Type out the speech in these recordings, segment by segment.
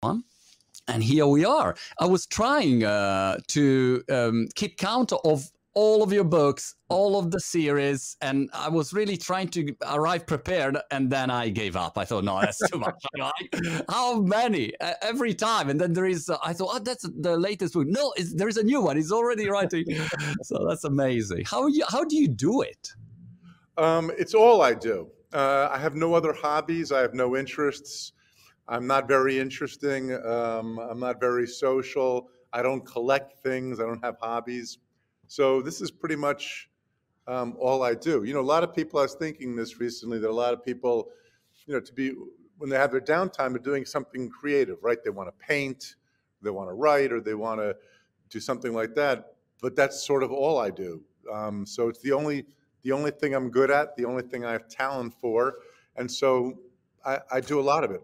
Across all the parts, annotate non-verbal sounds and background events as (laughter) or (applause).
one and here we are. I was trying uh, to um, keep count of all of your books, all of the series, and I was really trying to arrive prepared, and then I gave up. I thought, no, that's too much. (laughs) How many every time? And then there is, uh, I thought, oh, that's the latest book. No, there is a new one. He's already writing. (laughs) so that's amazing. How you? How do you do it? Um, it's all I do. Uh, I have no other hobbies. I have no interests. I'm not very interesting. Um, I'm not very social. I don't collect things. I don't have hobbies. So this is pretty much um, all I do. You know, a lot of people, I was thinking this recently, that a lot of people, you know, to be, when they have their downtime, they're doing something creative, right? They want to paint, they want to write, or they want to do something like that. But that's sort of all I do. Um, so it's the only, the only thing I'm good at, the only thing I have talent for. And so I, I do a lot of it.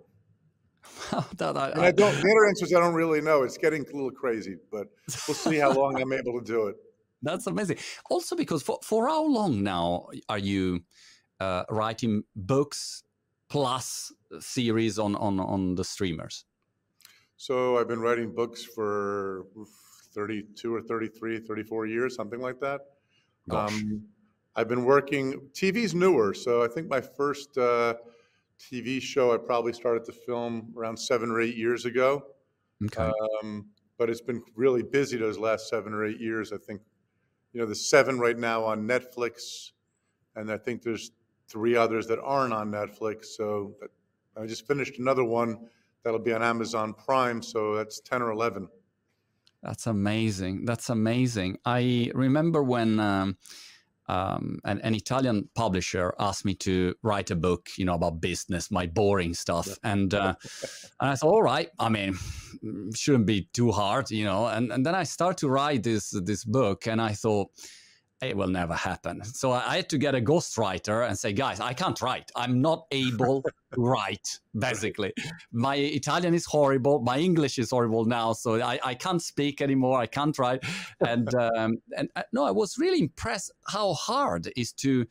(laughs) I, and I don't. The other answer is I don't really know. It's getting a little crazy, but we'll see how long I'm able to do it. (laughs) That's amazing. Also, because for for how long now are you uh, writing books plus series on on on the streamers? So I've been writing books for 32 or 33, 34 years, something like that. Gosh. Um, I've been working. TV's newer, so I think my first. Uh, TV show I probably started to film around seven or eight years ago. Okay. Um, but it's been really busy those last seven or eight years. I think, you know, there's seven right now on Netflix, and I think there's three others that aren't on Netflix. So I just finished another one that'll be on Amazon Prime. So that's 10 or 11. That's amazing. That's amazing. I remember when. Um, um, an, an, Italian publisher asked me to write a book, you know, about business, my boring stuff, yeah. and uh, (laughs) and I thought, all right, I mean, shouldn't be too hard, you know, and and then I start to write this this book, and I thought it will never happen. So I had to get a ghostwriter and say, guys, I can't write. I'm not able to write, (laughs) basically. My Italian is horrible. My English is horrible now. So I, I can't speak anymore. I can't write. (laughs) And, um, and uh, no, I was really impressed how hard it is to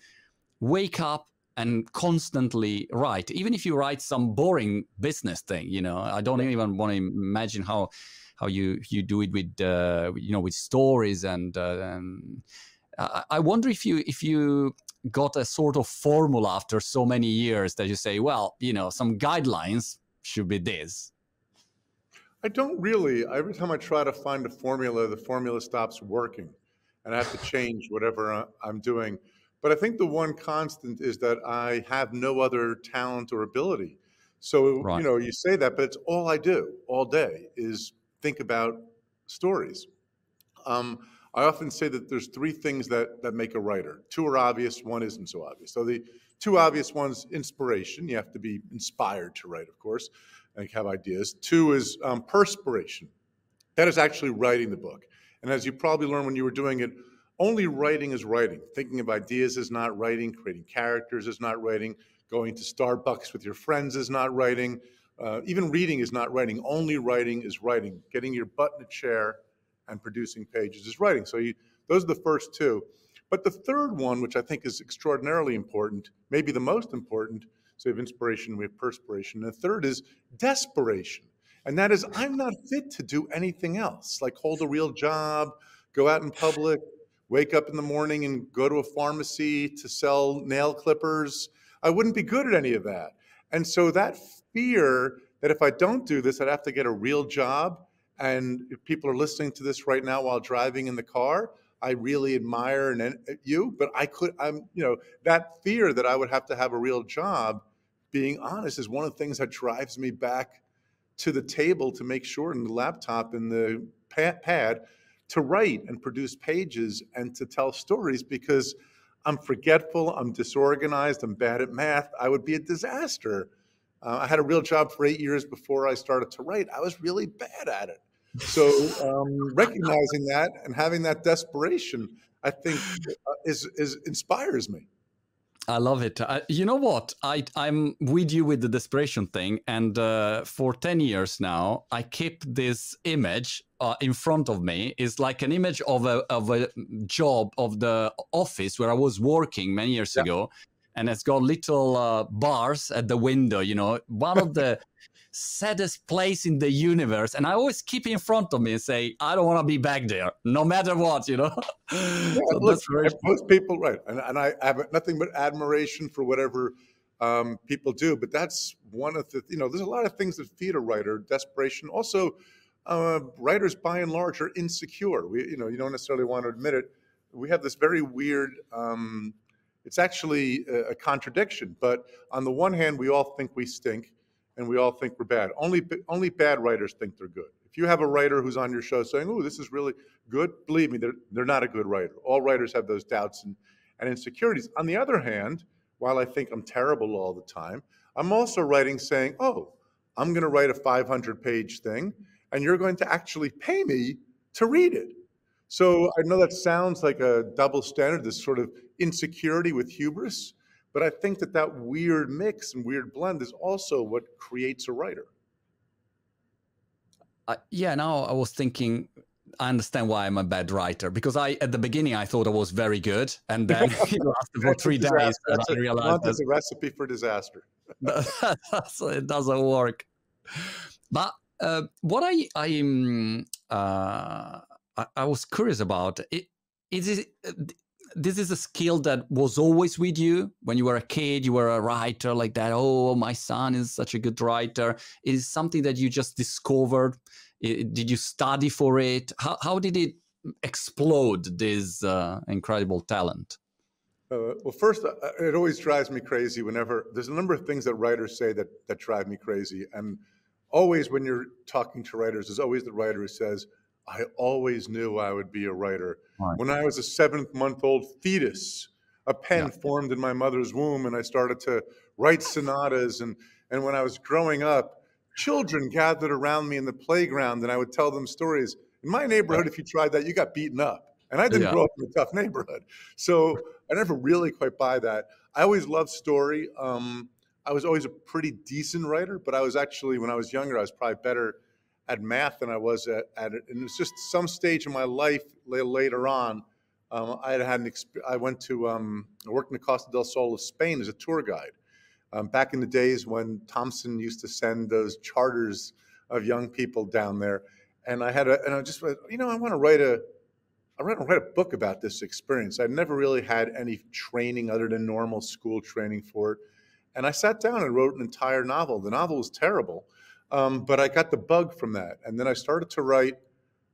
wake up and constantly write, even if you write some boring business thing, you know, I don't even want to imagine how, how you, you do it with, uh, you know, with stories and, uh, and I wonder if you if you got a sort of formula after so many years that you say, well, you know, some guidelines should be this. I don't really. Every time I try to find a formula, the formula stops working, and I have to change whatever I'm doing. But I think the one constant is that I have no other talent or ability. So right. you know, you say that, but it's all I do all day is think about stories. Um, I often say that there's three things that, that make a writer. Two are obvious, one isn't so obvious. So the two obvious ones, inspiration. You have to be inspired to write, of course, and have ideas. Two is um, perspiration. That is actually writing the book. And as you probably learned when you were doing it, only writing is writing. Thinking of ideas is not writing. Creating characters is not writing. Going to Starbucks with your friends is not writing. Uh, even reading is not writing. Only writing is writing. Getting your butt in a chair and producing pages is writing. So you, those are the first two. But the third one, which I think is extraordinarily important, maybe the most important, so we have inspiration, we have perspiration. And the third is desperation. And that is, I'm not fit to do anything else, like hold a real job, go out in public, wake up in the morning and go to a pharmacy to sell nail clippers. I wouldn't be good at any of that. And so that fear that if I don't do this, I'd have to get a real job and if people are listening to this right now while driving in the car, I really admire and, and you, but I could, I'm, you know, that fear that I would have to have a real job, being honest, is one of the things that drives me back to the table to make sure in the laptop in the pad to write and produce pages and to tell stories because I'm forgetful, I'm disorganized, I'm bad at math. I would be a disaster uh, I had a real job for eight years before I started to write. I was really bad at it. So um, recognizing that and having that desperation, I think, uh, is, is inspires me. I love it. Uh, you know what? I I'm with you with the desperation thing, and uh, for ten years now, I keep this image uh, in front of me. It's like an image of a of a job of the office where I was working many years yeah. ago, and it's got little uh, bars at the window. You know, one of the (laughs) saddest place in the universe, and I always keep in front of me and say, I don't want to be back there, no matter what, you know. (laughs) Yeah, so look, very... most people, right, and, and I have nothing but admiration for whatever um, people do, but that's one of the, you know, there's a lot of things that feed a writer: desperation, also. Uh, writers, by and large, are insecure. We, you know, you don't necessarily want to admit it. We have this very weird um, it's actually a, contradiction. But on the one hand, we all think we stink and we all think we're bad. Only, only bad writers think they're good. If you have a writer who's on your show saying, oh, this is really good, believe me, they're, they're not a good writer. All writers have those doubts and, and insecurities. On the other hand, while I think I'm terrible all the time, I'm also writing saying, oh, I'm going to write a 500 page thing, and you're going to actually pay me to read it. So I know that sounds like a double standard, this sort of insecurity with hubris, but I think that that weird mix and weird blend is also what creates a writer. Uh, yeah, now I was thinking I understand why I'm a bad writer because I at the beginning I thought I was very good, and then (laughs) after for three (laughs) days I realized that's a recipe for disaster. (laughs) so it doesn't work. But uh, what I I'm uh, I, I was curious about it. Is it this is a skill that was always with you? When you were a kid you were a writer like that oh my son is such a good writer. It is something that you just discovered? Did you study for it? How, how did it explode this uh, incredible talent? Uh, well first uh, it always drives me crazy whenever there's a number of things that writers say that that drive me crazy and always when you're talking to writers there's always the writer who says I always knew I would be a writer. Right. When I was a seventh month old fetus, a pen yeah. formed in my mother's womb, and I started to write sonatas. And, and when I was growing up, children gathered around me in the playground, and I would tell them stories. In my neighborhood, if you tried that, you got beaten up. And I didn't yeah. grow up in a tough neighborhood. So I never really quite buy that. I always loved story. Um, I was always a pretty decent writer, but I was actually, when I was younger, I was probably better at math than I was at, at it. And it was just some stage in my life later on. Um, I had had an exp- I went to um, I worked in the Costa del Sol of Spain as a tour guide. Um, back in the days when Thomson used to send those charters of young people down there, and I had a and I just you know I want to write a I want to write a book about this experience. I'd never really had any training other than normal school training for it, and I sat down and wrote an entire novel. The novel was terrible, um, but I got the bug from that. And then I started to write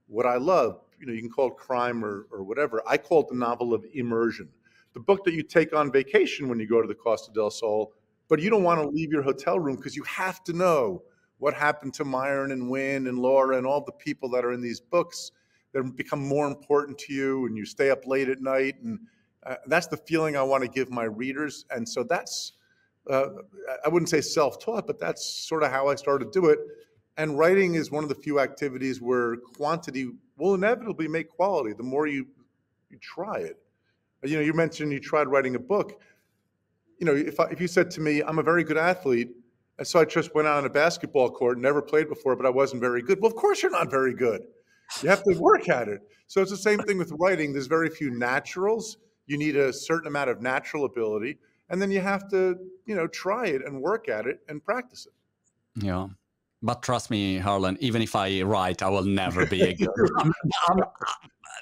what I love. You know, you can call it crime or, or whatever. I call it the novel of immersion. The book that you take on vacation when you go to the Costa del Sol, but you don't want to leave your hotel room because you have to know what happened to Myron and Win and Laura and all the people that are in these books that become more important to you and you stay up late at night. And uh, that's the feeling I want to give my readers. And so that's uh, I wouldn't say self-taught, but that's sort of how I started to do it. And writing is one of the few activities where quantity will inevitably make quality. The more you you try it, you know, you mentioned you tried writing a book. You know, if I, if you said to me, "I'm a very good athlete," and so I just went out on a basketball court, never played before, but I wasn't very good. Well, of course you're not very good. You have to work at it. So it's the same thing with writing. There's very few naturals. You need a certain amount of natural ability and then you have to you know try it and work at it and practice it. Yeah. But trust me harlan even if i write i will never be a good (laughs) I'm, I'm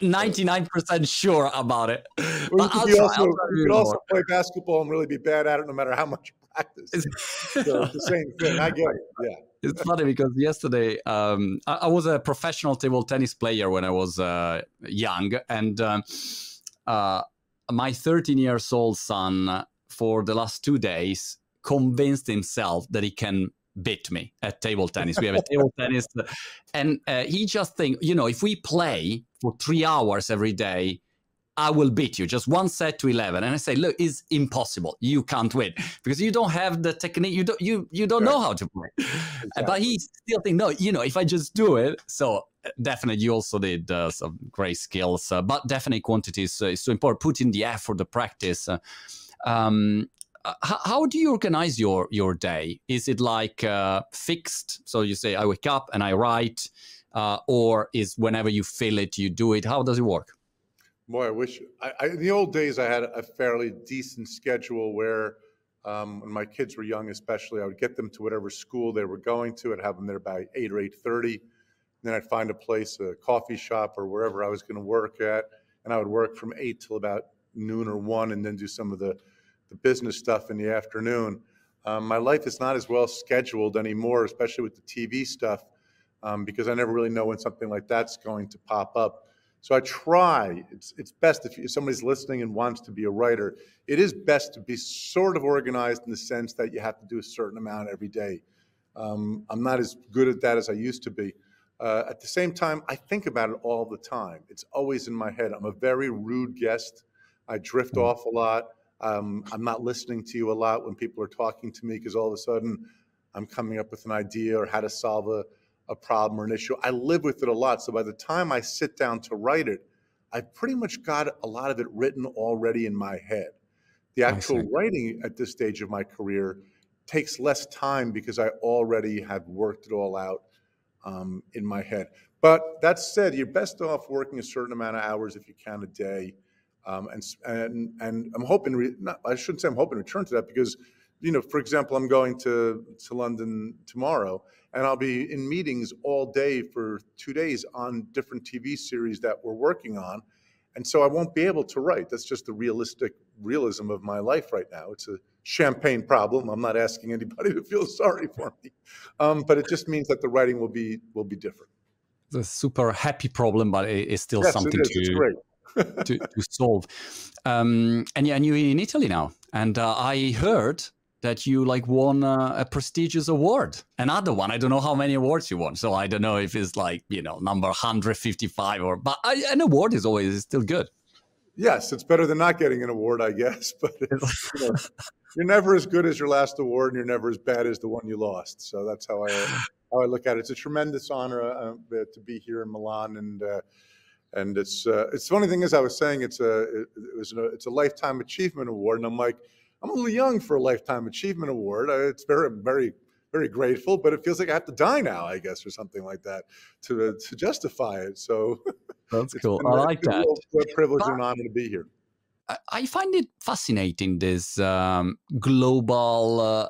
99% sure about it. Well, you, could also, you could also play basketball and really be bad at it no matter how much you practice. So it's the same thing. I get it. Yeah. It's funny because yesterday um, I, I, was a professional table tennis player when I was uh, young, and um, uh, my 13 years old son for the last two days convinced himself that he can beat me at table tennis. We have a (laughs) table tennis, and uh, he just think, you know, if we play for three hours every day, I will beat you. Just one set to eleven, and I say, look, it's impossible. You can't win because you don't have the technique. You don't you you don't know how to play. Exactly. But he still think, no, you know, if I just do it, so uh, definitely you also did uh, some great skills, uh, but definitely quantities uh, is so important. Put in the effort, the practice. Uh, um, uh, how, how, do you organize your your day? Is it like uh, fixed? So you say I wake up and I write, uh, or is whenever you feel it, you do it? How does it work? Boy, I wish I, I, in the old days I had a fairly decent schedule where Um, when my kids were young, especially, I would get them to whatever school they were going to. I'd have them there by eight or eight thirty. Then I'd find a place, a coffee shop, or wherever I was going to work at, and I would work from eight till about noon or one, and then do some of the the business stuff in the afternoon. Um, my life is not as well scheduled anymore, especially with the TV stuff, um, because I never really know when something like that's going to pop up. So I try. It's it's best if, if somebody's listening and wants to be a writer. It is best to be sort of organized in the sense that you have to do a certain amount every day. Um, I'm not as good at that as I used to be. Uh, at the same time, I think about it all the time. It's always in my head. I'm a very rude guest. I drift mm-hmm. off a lot. Um, I'm not listening to you a lot when people are talking to me because all of a sudden I'm coming up with an idea or how to solve a, a problem or an issue. I live with it a lot. So by the time I sit down to write it, I've pretty much got a lot of it written already in my head. The actual writing at this stage of my career takes less time because I already have worked it all out um, in my head. But that said, you're best off working a certain amount of hours if you can a day. Um, and, and, and I'm hoping, re- not, I shouldn't say I'm hoping to return to that because, you know, for example, I'm going to, to London tomorrow and I'll be in meetings all day for two days on different TV series that we're working on. And so I won't be able to write. That's just the realistic realism of my life right now. It's a champagne problem. I'm not asking anybody (laughs) to feel sorry for me, um, but it just means that the writing will be will be different. It's a super happy problem, but it's still yes, something it to to, to, solve. Um, and yeah, and you're in Italy now, and uh, I heard that you like won a, a, prestigious award, another one. I don't know how many awards you won, so I don't know if it's like you know number 155 or. But I, an award is always still good. Yes, it's better than not getting an award, I guess. (laughs) But you know, you're never as good as your last award, and you're never as bad as the one you lost. So that's how I how I look at it. It's a tremendous honor uh, to be here in Milan, and uh, and it's uh, it's the funny thing is I was saying it's a it, it was a, it's a lifetime achievement award, and I'm like I'm a little young for a lifetime achievement award. Uh, it's very very very grateful, but it feels like I have to die now, I guess, or something like that to to justify it. So (laughs) that's cool. I like that. A privilege but, and honor to be here. I find it fascinating this um, global uh,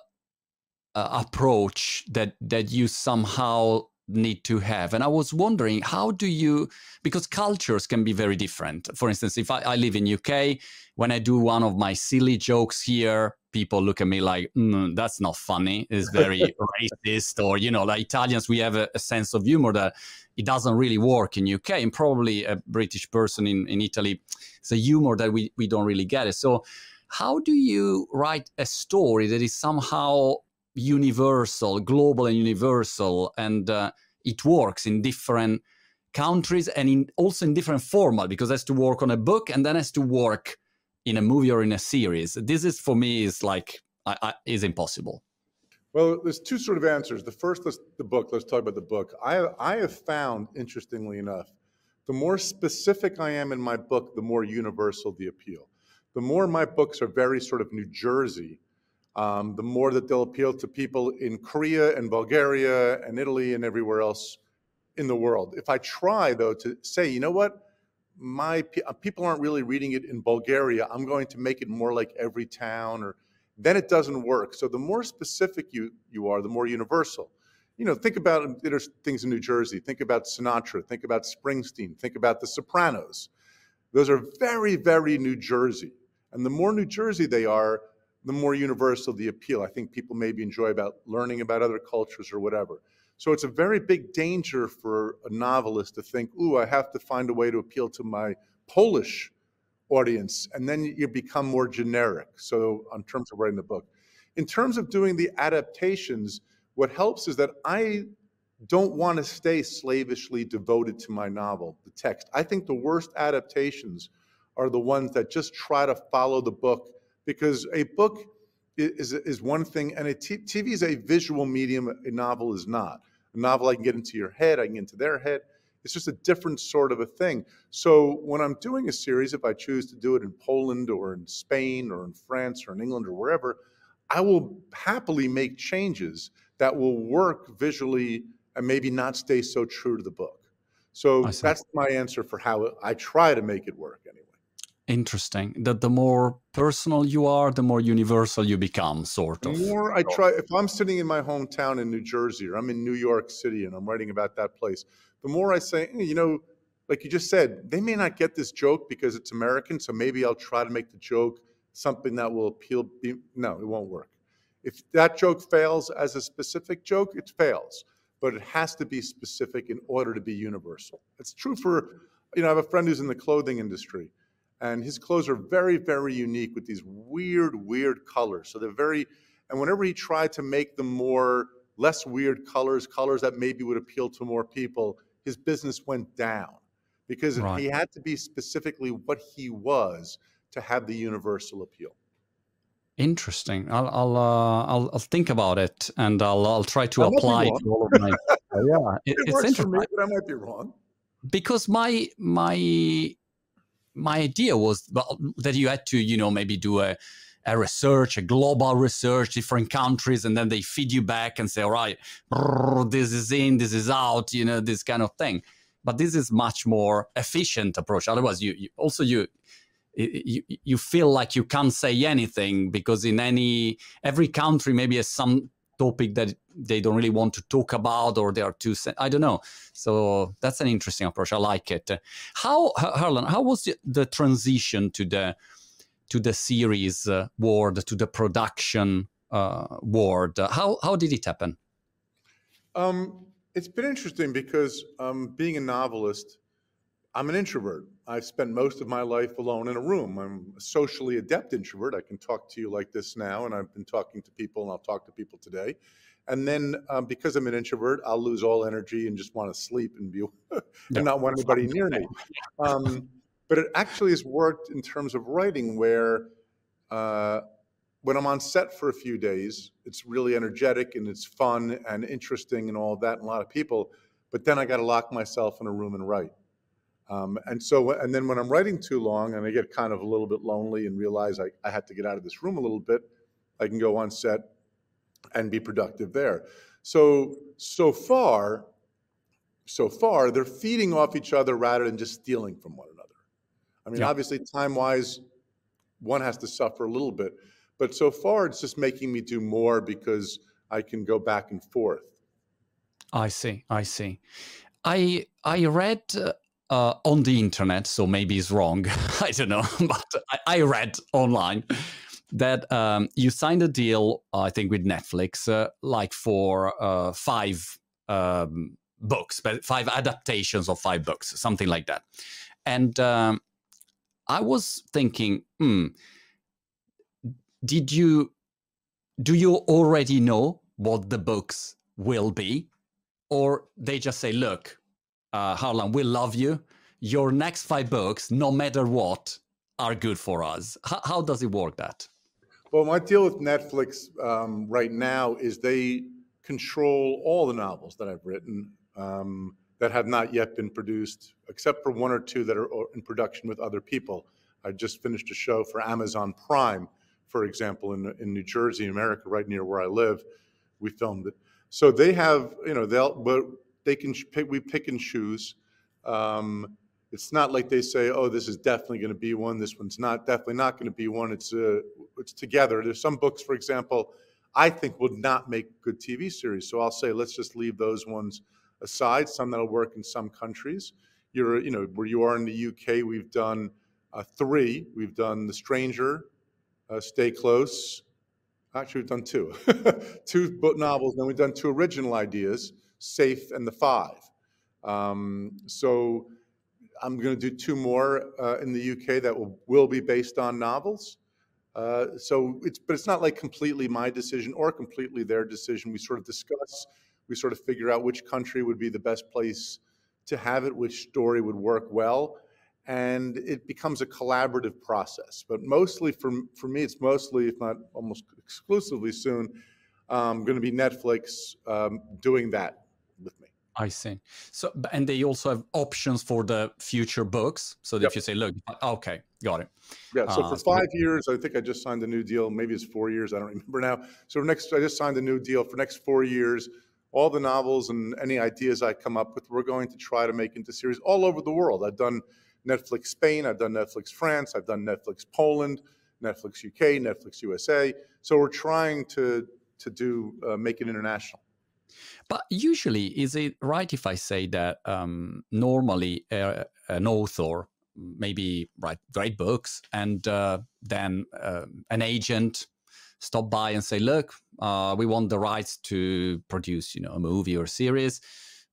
uh, approach that that you somehow need to have. And I was wondering, how do you, because cultures can be very different. For instance, if I, I live in UK, when I do one of my silly jokes here, people look at me like, mm, that's not funny. It's very (laughs) racist. Or, you know, like Italians, we have a, a, sense of humor that it doesn't really work in UK. And probably a British person in, in Italy, it's a humor that we, we don't really get it. So how do you write a story that is somehow universal, global and universal, and uh, it works in different countries and in, also in different format because it has to work on a book and then has to work in a movie or in a series. This is for me is like I, I, is impossible. Well, there's two sort of answers. The first, let's, the book. Let's talk about the book. I I have found, interestingly enough, the more specific I am in my book, the more universal the appeal. The more my books are very sort of New Jersey, um, the more that they'll appeal to people in Korea and Bulgaria and Italy and everywhere else in the world. If I try, though, to say, you know what, my uh, people aren't really reading it in Bulgaria, I'm going to make it more like every town, or then it doesn't work. So the more specific you you are, the more universal. You know, think about there's things in New Jersey. Think about Sinatra. Think about Springsteen. Think about The Sopranos. Those are very, very New Jersey. And the more New Jersey they are, the more universal the appeal. I think people maybe enjoy about learning about other cultures or whatever. So it's a very big danger for a novelist to think, ooh, I have to find a way to appeal to my Polish audience. And then you become more generic. So, in terms of writing the book, in terms of doing the adaptations, what helps is that I don't want to stay slavishly devoted to my novel, the text. I think the worst adaptations are the ones that just try to follow the book because a book is, is one thing and a t- TV is a visual medium, a novel is not. A novel I can get into your head, I can get into their head. It's just a different sort of a thing. So when I'm doing a series, if I choose to do it in Poland or in Spain or in France or in England or wherever, I will happily make changes that will work visually and maybe not stay so true to the book. So that's my answer for how I try to make it work anyway. Interesting. That the more personal you are, the more universal you become, sort of The more I try, if I'm sitting in my hometown in New Jersey or I'm in New York City and I'm writing about that place, the more I say, "Eh, you know, like you just said, they may not get this joke because it's American, so maybe I'll try to make the joke something that will appeal. Be, no, it won't work. If that joke fails as a specific joke, it fails, but it has to be specific in order to be universal. It's true for, you know, I have a friend who's in the clothing industry and his clothes are very, very unique with these weird, weird colors. So they're very, and whenever he tried to make them more, less weird colors, colors that maybe would appeal to more people, his business went down because Right. he had to be specifically what he was to have the universal appeal. Interesting. I'll I'll, uh, I'll I'll think about it and I'll I'll try to I apply to all of my. (laughs) yeah, it, It it's works for interesting. me, but I might be wrong. because my my my idea was that you had to you know maybe do a a research a global research different countries and then they feed you back and say all right this is in this is out you know this kind of thing. But this is much more efficient approach. Otherwise you, you also you you, you feel like you can't say anything because in any every country maybe has some topic that they don't really want to talk about or they are too i don't know. So that's an interesting approach. I like it. How harlan how was the, the transition to the to the series uh, world to the production uh, world how how did it happen? Um, it's been interesting because um, being a novelist, I'm an introvert. I've spent most of my life alone in a room. I'm a socially adept introvert. I can talk to you like this now, and I've been talking to people, and I'll talk to people today. And then um, because I'm an introvert, I'll lose all energy and just want to sleep and be (laughs) and not want anybody near me. Um, but it actually has worked in terms of writing, where uh, when I'm on set for a few days, it's really energetic and it's fun and interesting and all that, and a lot of people. But then I got to lock myself in a room and write. Um, and so, and then when I'm writing too long and I get kind of a little bit lonely and realize I, I had to get out of this room a little bit, I can go on set and be productive there. So, so far, so far, they're feeding off each other rather than just stealing from one another. I mean, Yeah. obviously, time wise, one has to suffer a little bit, but so far, it's just making me do more because I can go back and forth. I see. I see. I I read uh, uh, on the internet, so maybe it's wrong. (laughs) I don't know, (laughs) but I, I read online that um, you signed a deal, I think, with Netflix, uh, like for uh, five um, books, but five adaptations of five books, something like that. And um, I was thinking, hmm, did you do you already know what the books will be? or they just say, "Look, uh, Harlan, we love you. Your next five books, no matter what, are good for us." H- how does it work? That Well, my deal with Netflix um, right now is they control all the novels that I've written um, that have not yet been produced, except for one or two that are in production with other people. I just finished a show for Amazon Prime, for example, in, in New Jersey, America, right near where I live. We filmed it. So they have, you know, they'll, but they can pick, we pick and choose. Um, it's not like they say, "Oh, this is definitely going to be one. This one's not definitely not going to be one." It's uh, it's together. There's some books, for example, I think would not make good TV series. So I'll say, let's just leave those ones aside. Some that'll work in some countries. You're, you know, where you are in the UK, we've done uh, three. We've done The Stranger, uh, Stay Close. Actually, we've done two, (laughs) two book novels. Then we've done two original ideas, Safe and The Five. Um, so I'm going to do two more uh, in the UK that will, will be based on novels. Uh, so it's, but it's not like completely my decision or completely their decision. We sort of discuss, we sort of figure out which country would be the best place to have it, which story would work well, and it becomes a collaborative process. But mostly for for me, it's mostly, if not almost exclusively soon, um, going to be Netflix um, doing that. I see. So, and they also have options for the future books. So Yep. if you say, "Look, okay, got it," Yeah, so Uh, for five years, I think I just signed a new deal. Maybe it's four years. I don't (laughs) remember now. So next, I just signed a new deal for next four years. All the novels and any ideas I come up with, we're going to try to make into series all over the world. I've done Netflix Spain, I've done Netflix France, I've done Netflix Poland, Netflix UK, Netflix USA. So we're trying to to do uh, make it international. But usually, is it right if I say that um, normally uh, an author maybe write great books and uh, then uh, an agent stop by and say, "Look, uh, we want the rights to produce, you know, a movie or series.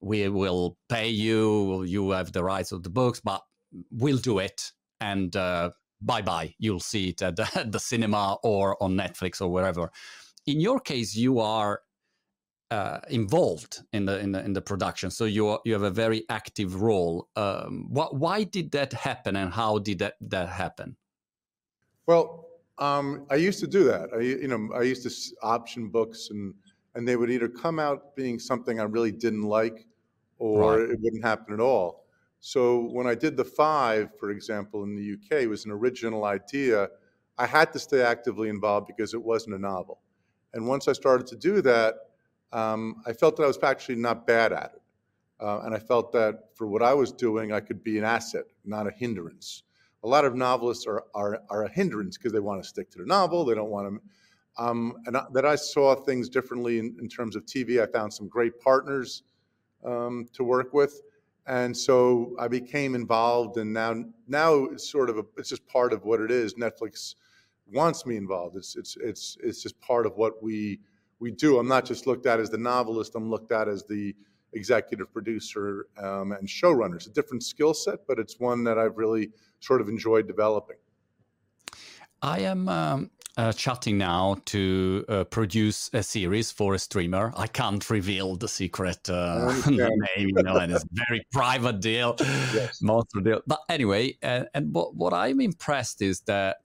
We will pay you. You have the rights of the books, but we'll do it." And uh, bye bye. You'll see it at the, (laughs) at the cinema or on Netflix or wherever. In your case, you are uh, involved in the in the in the production. So you are, you have a very active role. Um, what, why did that happen, and how did that that happen? Well, um, I used to do that. I you know I used to option books, and and they would either come out being something I really didn't like, or right. it wouldn't happen at all. So when I did the five, for example, in the UK, it was an original idea. I had to stay actively involved because it wasn't a novel. And once I started to do that, um, I felt that I was actually not bad at it. Uh, and I felt that for what I was doing, I could be an asset, not a hindrance. A lot of novelists are, are, are a hindrance because they want to stick to the novel. They don't want to. Um, and I, that I saw things differently in, in, terms of TV. I found some great partners um, to work with. And so I became involved, and now now it's sort of a, it's just part of what it is. Netflix wants me involved. It's it's it's it's just part of what we we do. I'm not just looked at as the novelist, I'm looked at as the executive producer um, and showrunner. It's a different skill set, but it's one that I've really sort of enjoyed developing. I am um, uh, chatting now to uh, produce a series for a streamer. I can't reveal the secret uh, (laughs) name, you know, and it's a very (laughs) private deal, yes. monster deal. But anyway, uh, and what, what I'm impressed is that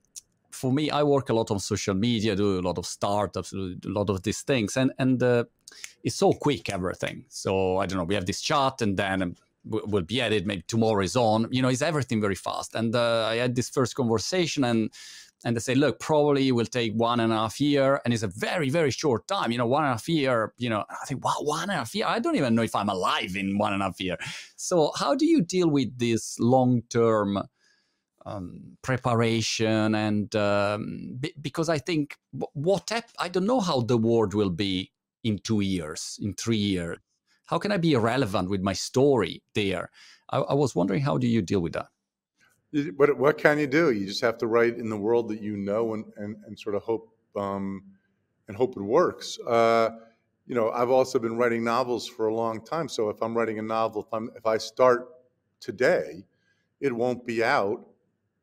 for me, I work a lot on social media, do a lot of startups, a lot of these things, and and uh, it's so quick everything. So I don't know. We have this chat, and then we'll be added. Maybe tomorrow is on. You know, it's everything very fast. And uh, I had this first conversation, and and they say, look, probably it will take one and a half year, and it's a very very short time. You know, one and a half year. You know, I think wow, one and a half year. I don't even know if I'm alive in one and a half year. So how do you deal with this long term? Um, preparation and um, b- because I think what I don't know how the world will be in two years, in three years. How can I be relevant with my story there? I, I was wondering how do you deal with that? What what can you do? You just have to write in the world that you know and and, and sort of hope um, and hope it works. Uh, you know, I've also been writing novels for a long time. So if I'm writing a novel, if, I'm, if I start today, it won't be out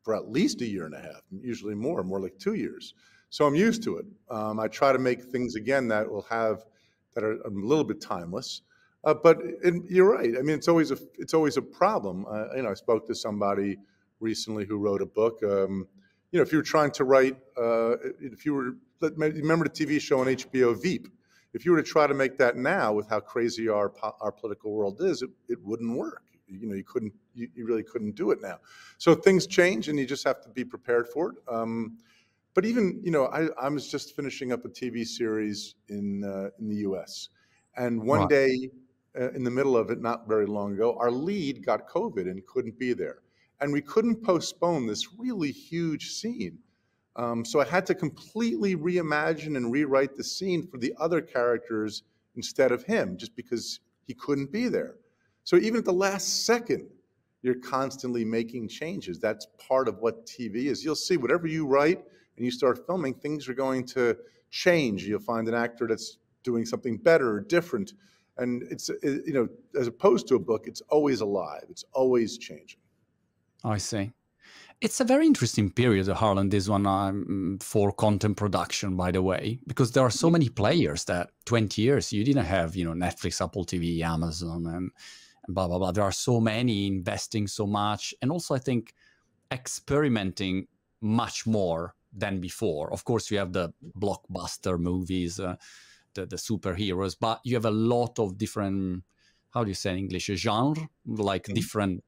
for at least a year and a half, usually more, more like two years. So I'm used to it. Um, I try to make things again that will have that are a little bit timeless. Uh, but it, you're right. I mean, it's always a it's always a problem. Uh, you know, I spoke to somebody recently who wrote a book. Um, you know, if you were trying to write, uh, if you were remember the TV show on HBO Veep, if you were to try to make that now with how crazy our our political world is, it, it wouldn't work you know you couldn't you, you, really couldn't do it now. So things change and you just have to be prepared for it. Um, but even you know I, I was just finishing up a tv series in uh, in the us and one wow. day uh, in the middle of it not very long ago our lead got covid and couldn't be there. And we couldn't postpone this really huge scene. Um, so i had to completely reimagine and rewrite the scene for the other characters instead of him just because he couldn't be there so even at the last second, you're constantly making changes. That's part of what TV is. You'll see whatever you write and you start filming, things are going to change. You'll find an actor that's doing something better or different. And it's, you know, as opposed to a book, it's always alive, it's always changing. I see. It's a very interesting period, Harlan, this one um, for content production, by the way, because there are so many players that 20 years you didn't have, you know, Netflix, Apple TV, Amazon, and blah blah blah. There are so many investing so much, and also I think experimenting much more than before. Of course, you have the blockbuster movies, uh, the the superheroes, but you have a lot of different. How do you say in English? Genre, like mm-hmm. different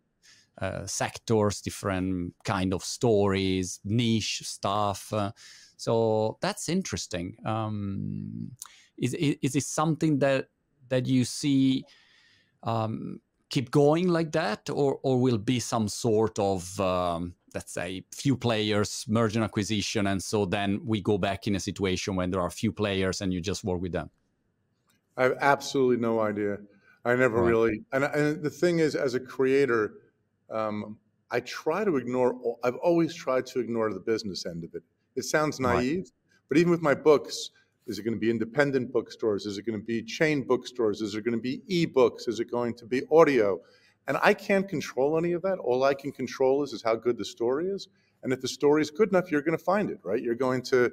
uh, sectors, different kind of stories, niche stuff. Uh, so that's interesting. Um, is, is is it something that that you see um, keep going like that, or or will be some sort of um, let's say few players merge and acquisition, and so then we go back in a situation when there are few players and you just work with them. I have absolutely no idea. I never right. really, and, and the thing is, as a creator, um, I try to ignore. I've always tried to ignore the business end of it. It sounds naive, right. but even with my books, is it going to be independent bookstores? Is it going to be chain bookstores? Is it going to be e-books? Is it going to be audio? And I can't control any of that. All I can control is, is how good the story is. And if the story is good enough, you're going to find it, right? You're going to,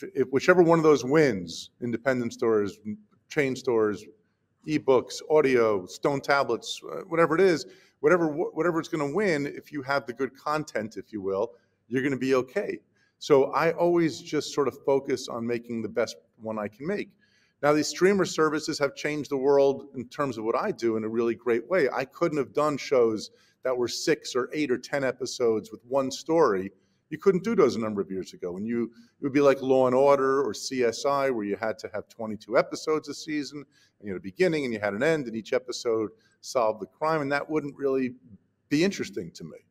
if whichever one of those wins, independent stores, chain stores, e-books, audio, stone tablets, uh, whatever it is, whatever whatever it's going to win, if you have the good content, if you will, you're going to be okay. So I always just sort of focus on making the best one I can make. Now, these streamer services have changed the world in terms of what I do in a really great way. I couldn't have done shows that were six or eight or 10 episodes with one story. You couldn't do those a number of years ago. And you, it would be like Law and Order or CSI, where you had to have 22 episodes a season, and you had a beginning and you had an end, and each episode solved the crime, and that wouldn't really be interesting to me.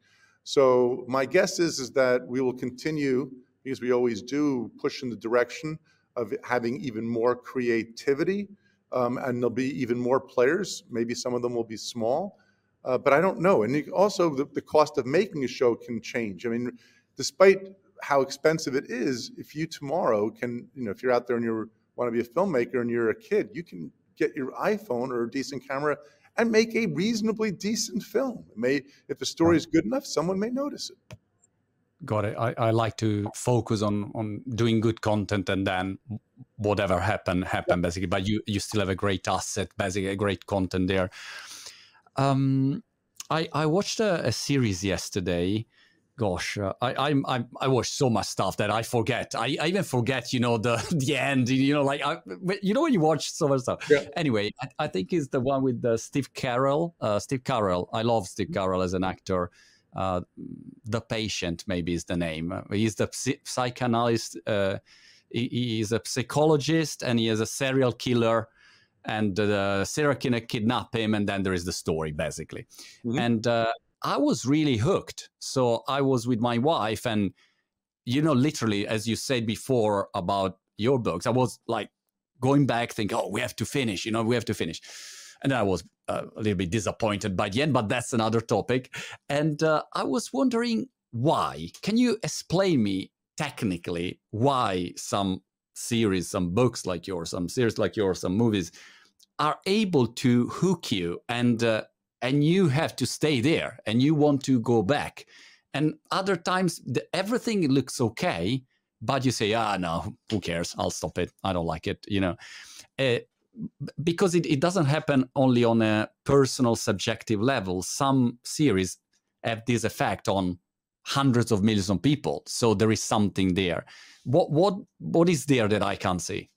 So my guess is, is that we will continue, because we always do, push in the direction of having even more creativity, um, and there'll be even more players. Maybe some of them will be small, uh, but I don't know. And also, the, the cost of making a show can change. I mean, despite how expensive it is, if you tomorrow can, you know, if you're out there and you want to be a filmmaker and you're a kid, you can get your iPhone or a decent camera and make a reasonably decent film. It may, if the story is good enough, someone may notice it. Got it. I, I like to focus on on doing good content and then whatever happen happen yeah. basically. But you you still have a great asset, basically a great content there. Um, I I watched a, a series yesterday gosh, uh, I, I'm, I'm I watch so much stuff that I forget. I, I even forget, you know, the (laughs) the end. You know, like I, you know when you watch so much stuff. Yeah. Anyway, I, I think it's the one with the Steve Carell. Uh, Steve Carell. I love Steve mm-hmm. Carell as an actor. Uh, the patient maybe is the name. Uh, he's the psychanalyst. Uh, he, he, is a psychologist and he is a serial killer. And the serial killer kidnap him, and then there is the story basically. Mm-hmm. And uh, I was really hooked. So I was with my wife, and you know, literally, as you said before about your books, I was like going back, thinking, "Oh, we have to finish." You know, we have to finish. And I was uh, a little bit disappointed by the end, but that's another topic. And uh, I was wondering why. Can you explain me technically why some series, some books like yours, some series like yours, some movies are able to hook you and uh, and you have to stay there and you want to go back. And other times the, everything looks okay but you say ah no who cares? I'll stop it. I don't like it you know? Uh, because it, it doesn't happen only on a personal subjective level. Some series have this effect on hundreds of millions of people so there is something there. What what what is there that i can't see?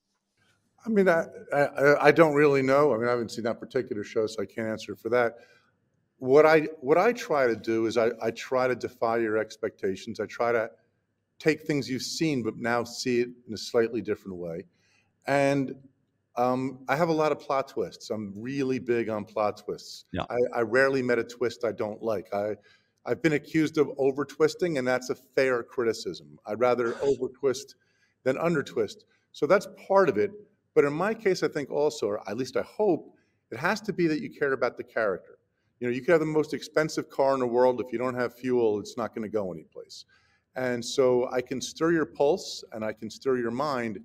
I mean, I, I, I, don't really know. I mean, I haven't seen that particular show, so I can't answer for that what I what I try to do is I, I try to defy your expectations. I try to take things you've seen, but now see it in a slightly different way. And um, I have a lot of plot twists. I'm really big on plot twists. Yeah. I, I rarely met a twist I don't like. I I've been accused of over twisting, and that's a fair criticism. I'd rather (laughs) over twist than under twist. So that's part of it. But in my case, I think also, or at least I hope, it has to be that you care about the character. You know, you could have the most expensive car in the world. If you don't have fuel, it's not going to go anyplace. And so I can stir your pulse and I can stir your mind.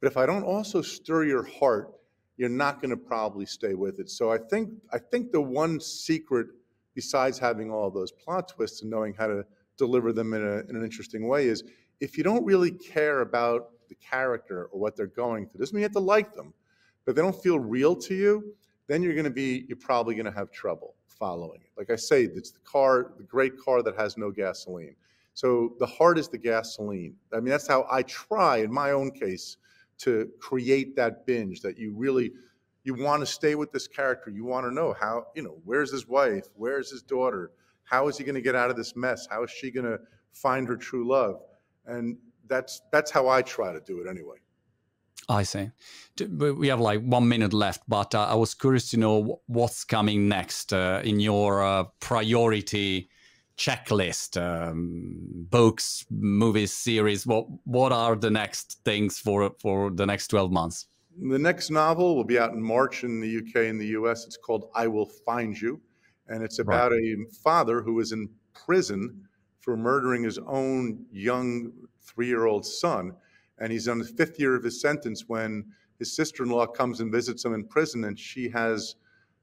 But if I don't also stir your heart, you're not going to probably stay with it. So I think I think the one secret, besides having all those plot twists and knowing how to deliver them in, a, in an interesting way, is if you don't really care about the character or what they're going through, doesn't mean you have to like them, but they don't feel real to you, then you're going to be you're probably going to have trouble following it. Like I say, it's the car, the great car that has no gasoline. So the heart is the gasoline. I mean, that's how I try in my own case to create that binge that you really you want to stay with this character. You want to know how, you know, where's his wife? Where's his daughter? How is he going to get out of this mess? How is she going to find her true love? And that's that's how I try to do it anyway. I see. We have like one minute left, but uh, I was curious to know what's coming next uh, in your uh, priority checklist. Um, books, movies, series. What what are the next things for for the next twelve months? The next novel will be out in March in the UK and the US. It's called I Will Find You, and it's about right. a father who is in prison for murdering his own young three year old son and he's on the fifth year of his sentence when his sister-in-law comes and visits him in prison and she has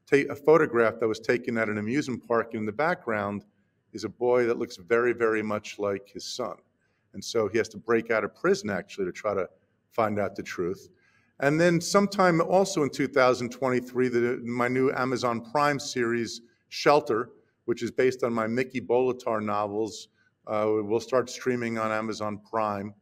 ta- a photograph that was taken at an amusement park And in the background is a boy that looks very very much like his son. And so he has to break out of prison actually to try to find out the truth. And then sometime also in 2023 the, my new amazon prime series shelter which is based on my mickey bolitar novels uh, will start streaming on amazon prime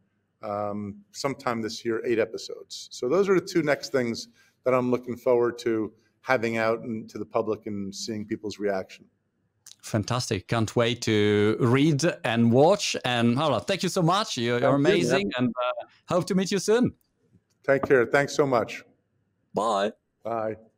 um, sometime this year, eight episodes. So those are the two next things that I'm looking forward to having out and to the public and seeing people's reaction. Fantastic. Can't wait to read and watch. And Harlan, thank you so much. You're, you're amazing you, and uh, hope to meet you soon. Take care. Thanks so much. Bye. Bye.